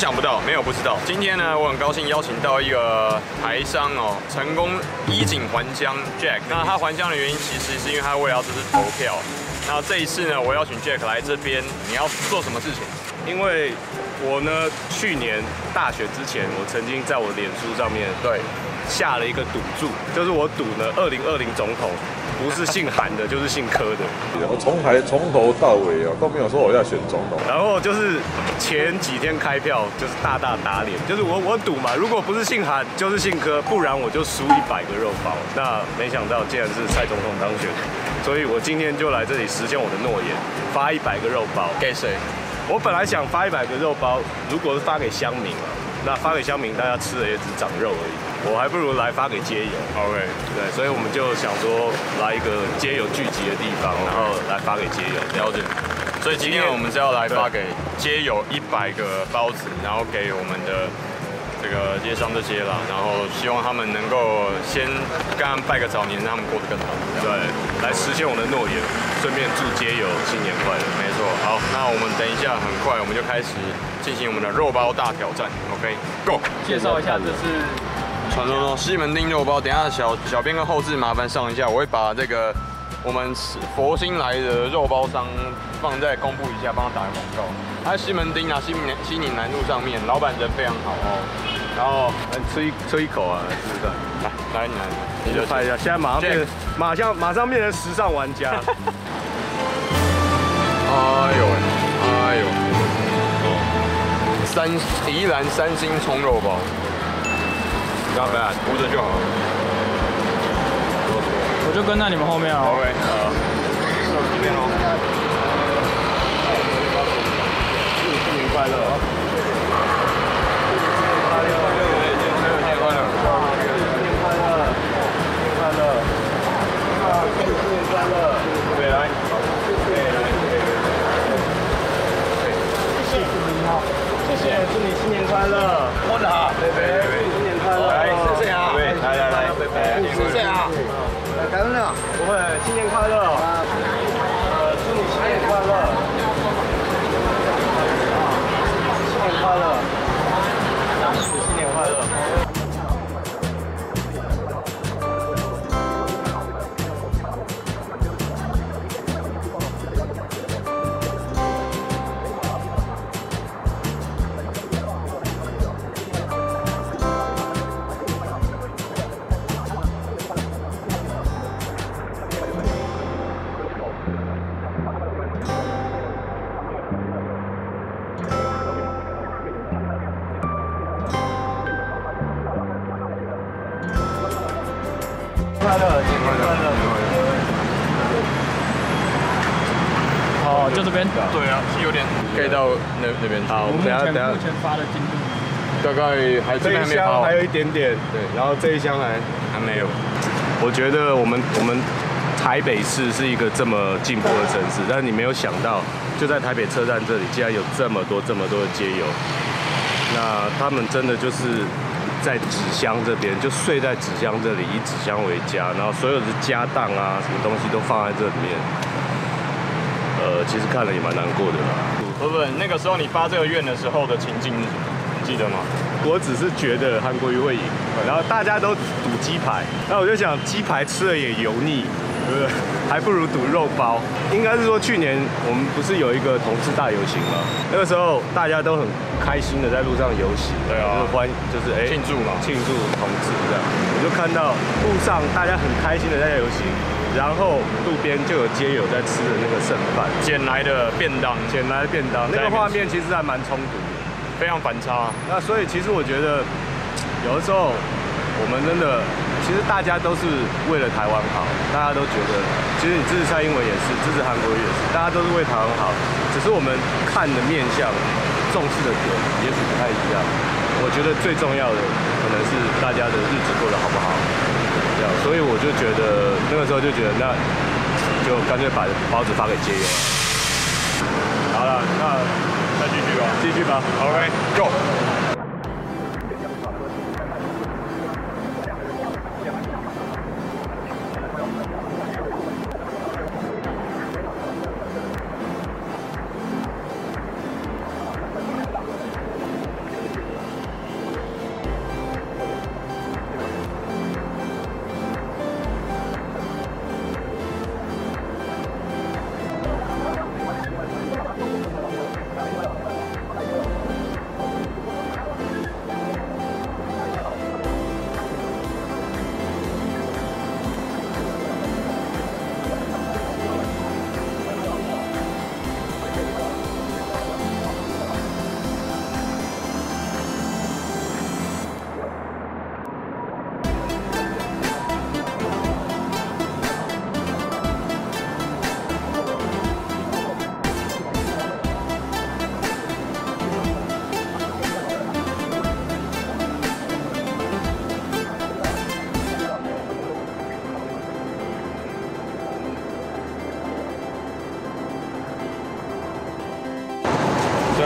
想不到，没有不知道。今天呢，我很高兴邀请到一个台商哦，成功衣锦还乡 Jack。那他还乡的原因，其实是因为他为了这次投票。那这一次呢，我邀请 Jack 来这边，你要做什么事情？因为我呢，去年大选之前，我曾经在我脸书上面对下了一个赌注，就是我赌呢，二零二零总统。不是姓韩的，就是姓柯的。我从台从头到尾啊都没有说我要选总统。然后就是前几天开票，就是大大打脸，就是我我赌嘛，如果不是姓韩，就是姓柯，不然我就输一百个肉包。那没想到竟然是蔡总统当选，所以我今天就来这里实现我的诺言，发一百个肉包。给谁？我本来想发一百个肉包，如果是发给乡民啊，那发给乡民，大家吃的也只长肉而已。我还不如来发给街友，OK，对，所以我们就想说来一个街友聚集的地方，然后来发给街友，了解。所以今天我们是要来发给街友一百个包子，然后给我们的这个街商这些啦，然后希望他们能够先跟他们拜个早年，让他们过得更好。对，来实现我的诺言，顺便祝街友新年快乐。没错，好，那我们等一下很快我们就开始进行我们的肉包大挑战，OK，Go，介绍一下这是。传说中西门町肉包，等下小小编跟后置麻烦上一下，我会把这个我们佛心来的肉包商放在公布一下，帮他打个广告。他在西门町啊，西门西宁南路上面，老板人非常好哦。然后来吃一吃一口啊，是不是？来来你来，你就拍一下，现在马上变，马上马上变成时尚玩家。哎呦哎呦，三宜兰三星葱肉包。不要不要，扶着就好。我就跟在你们后面啊。OK，好。到这边喽。祝新年快乐！新年快乐！新年快乐！新年快乐！新年快乐！祝你好。谢谢，祝你新年快乐对对。来，谢谢啊！来来来，谢谢啊！感恩了，不会，新年快乐！呃，祝你新年快乐！新年快乐！哦，就这边。对啊，是有点可以到那那边。好，我们等下等下。目前发的进度大概还这边还没发，还有一点点。对，然后这一箱还还没有。我觉得我们我们台北市是一个这么进步的城市，但是你没有想到，就在台北车站这里，竟然有这么多这么多的街友。那他们真的就是。在纸箱这边，就睡在纸箱这里，以纸箱为家，然后所有的家当啊，什么东西都放在这里面。呃，其实看了也蛮难过的啦。不不，那个时候你发这个愿的时候的情境是什么？你记得吗？我只是觉得韩国瑜会赢，然后大家都赌鸡排，那我就想鸡排吃了也油腻。对不对？还不如赌肉包。应该是说，去年我们不是有一个同志大游行吗？那个时候大家都很开心的在路上游行，对啊，就是欢，就是哎，庆祝嘛，庆祝同志这样。我就看到路上大家很开心的在游行，然后路边就有街友在吃的那个剩饭，捡来的便当，捡来的便当，那个画面其实还蛮冲突的，非常反差。那所以其实我觉得，有的时候我们真的。其实大家都是为了台湾好，大家都觉得，其实你支持蔡英文也是，支持韩国瑜也是，大家都是为台湾好，只是我们看的面向、重视的点也许不太一样。我觉得最重要的可能是大家的日子过得好不好，这样，所以我就觉得那个时候就觉得，那就干脆把包子发给街友。好了，那再继续吧，继续吧，OK，Go。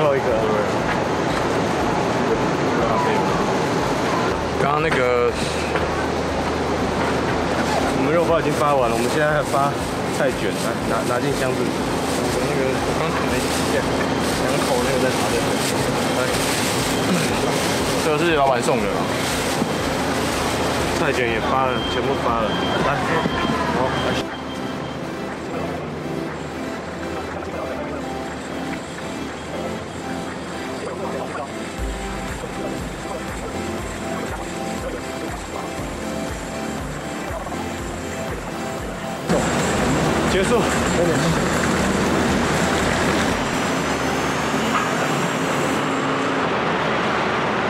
后一个。刚刚那个我们肉包已经发完了，我们现在还发菜卷，来拿拿进箱子。那个刚可能两口那个在拿着。来，这个是老板送的。菜卷也发了，全部发了。来，好，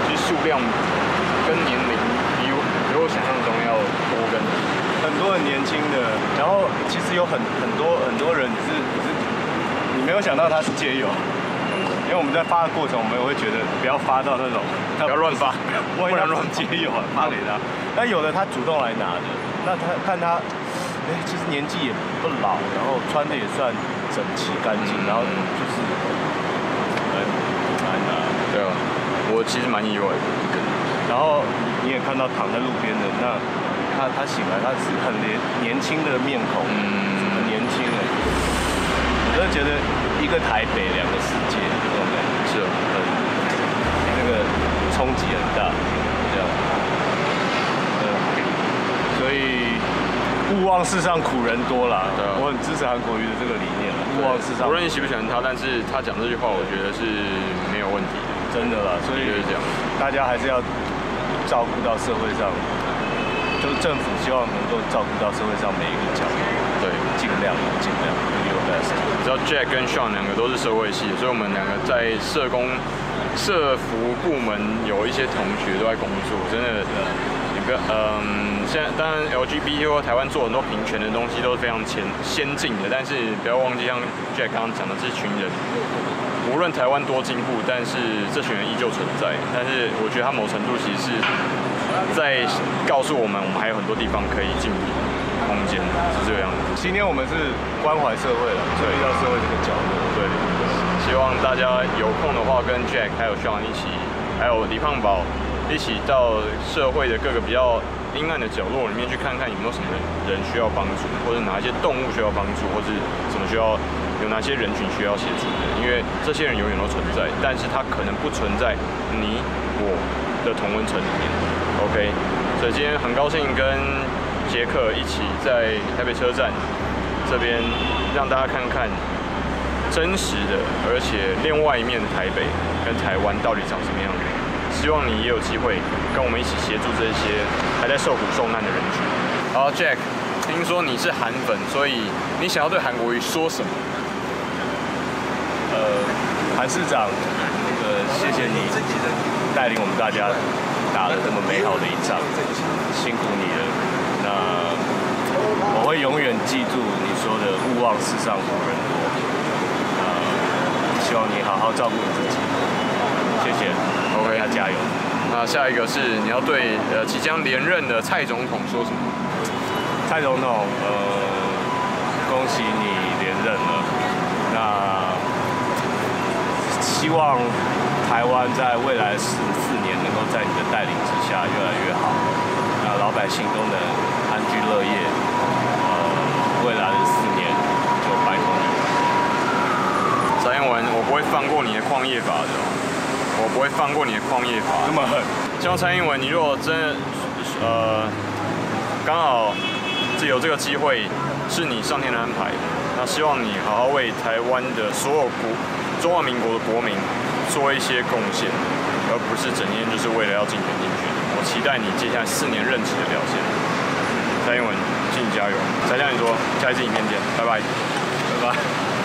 其实数量跟年龄比我比我想象中要多跟很多很年轻的，然后其实有很很多很多人是是，你没有想到他是街友，因为我们在发的过程，我们也会觉得不要发到那种，不要乱发，不然乱街友发给他。但有的他主动来拿的，那他看他。哎，其实年纪也不老，然后穿的也算整齐干净，然后就是很蛮的。对啊，我其实蛮意外的。然后你也看到躺在路边的，那他他醒来，他是很年年轻的面孔，嗯，很年轻的。我真的觉得一个台北两个世界这种感觉，是很那个冲击很大，这样。嗯，所以。勿忘世上苦人多啦，对啊，我很支持韩国瑜的这个理念。勿忘世上，无论你喜不喜欢他，但是他讲这句话，我觉得是没有问题的，真的啦。所以就是这样，大家还是要照顾到社会上，就是政府希望能够照顾到社会上每一个角落。对，尽量尽量 do your best。你知道 Jack 跟 Sean 两个都是社会系，所以我们两个在社工、社服部门有一些同学都在工作，真的。嗯，现在当然 LGBT 或台湾做很多平权的东西都是非常前先进的，但是不要忘记像 Jack 刚刚讲的这群人，无论台湾多进步，但是这群人依旧存在。但是我觉得他某程度其实是在告诉我们，我们还有很多地方可以进步空间，是这个样子。今天我们是关怀社会了，注意到社会这个角落。对，希望大家有空的话跟 Jack 还有 Sean 一起，还有李胖宝。一起到社会的各个比较阴暗的角落里面去看看有没有什么人需要帮助，或者哪一些动物需要帮助，或者什么需要有哪些人群需要协助的。因为这些人永远都存在，但是他可能不存在你我的同温层里面。OK，所以今天很高兴跟杰克一起在台北车站这边让大家看看真实的，而且另外一面的台北跟台湾到底长什么样子。希望你也有机会跟我们一起协助这些还在受苦受难的人群。好，Jack，听说你是韩粉，所以你想要对韩国瑜说什么？呃，韩市长，那个谢谢你带领我们大家打了这么美好的一仗，辛苦你了。那我会永远记住你说的“勿忘世上苦人多”。呃，希望你好好照顾你自己。谢谢。OK，要加油。那下一个是你要对呃即将连任的蔡总统说什么？蔡总统，呃，恭喜你连任了。那希望台湾在未来十四年能够在你的带领之下越来越好，那老百姓都能安居乐业。呃，未来的四年就拜托你了。蔡英文，我不会放过你的矿业法的。我不会放过你的矿业法，那么狠。希望蔡英文，你如果真的，呃，刚好是有这个机会，是你上天的安排，那希望你好好为台湾的所有国中华民国的国民做一些贡献，而不是整天就是为了要竞选竞选。我期待你接下来四年任期的表现。蔡英文，请你加油！才向你说，下一次影片见，拜拜，拜拜。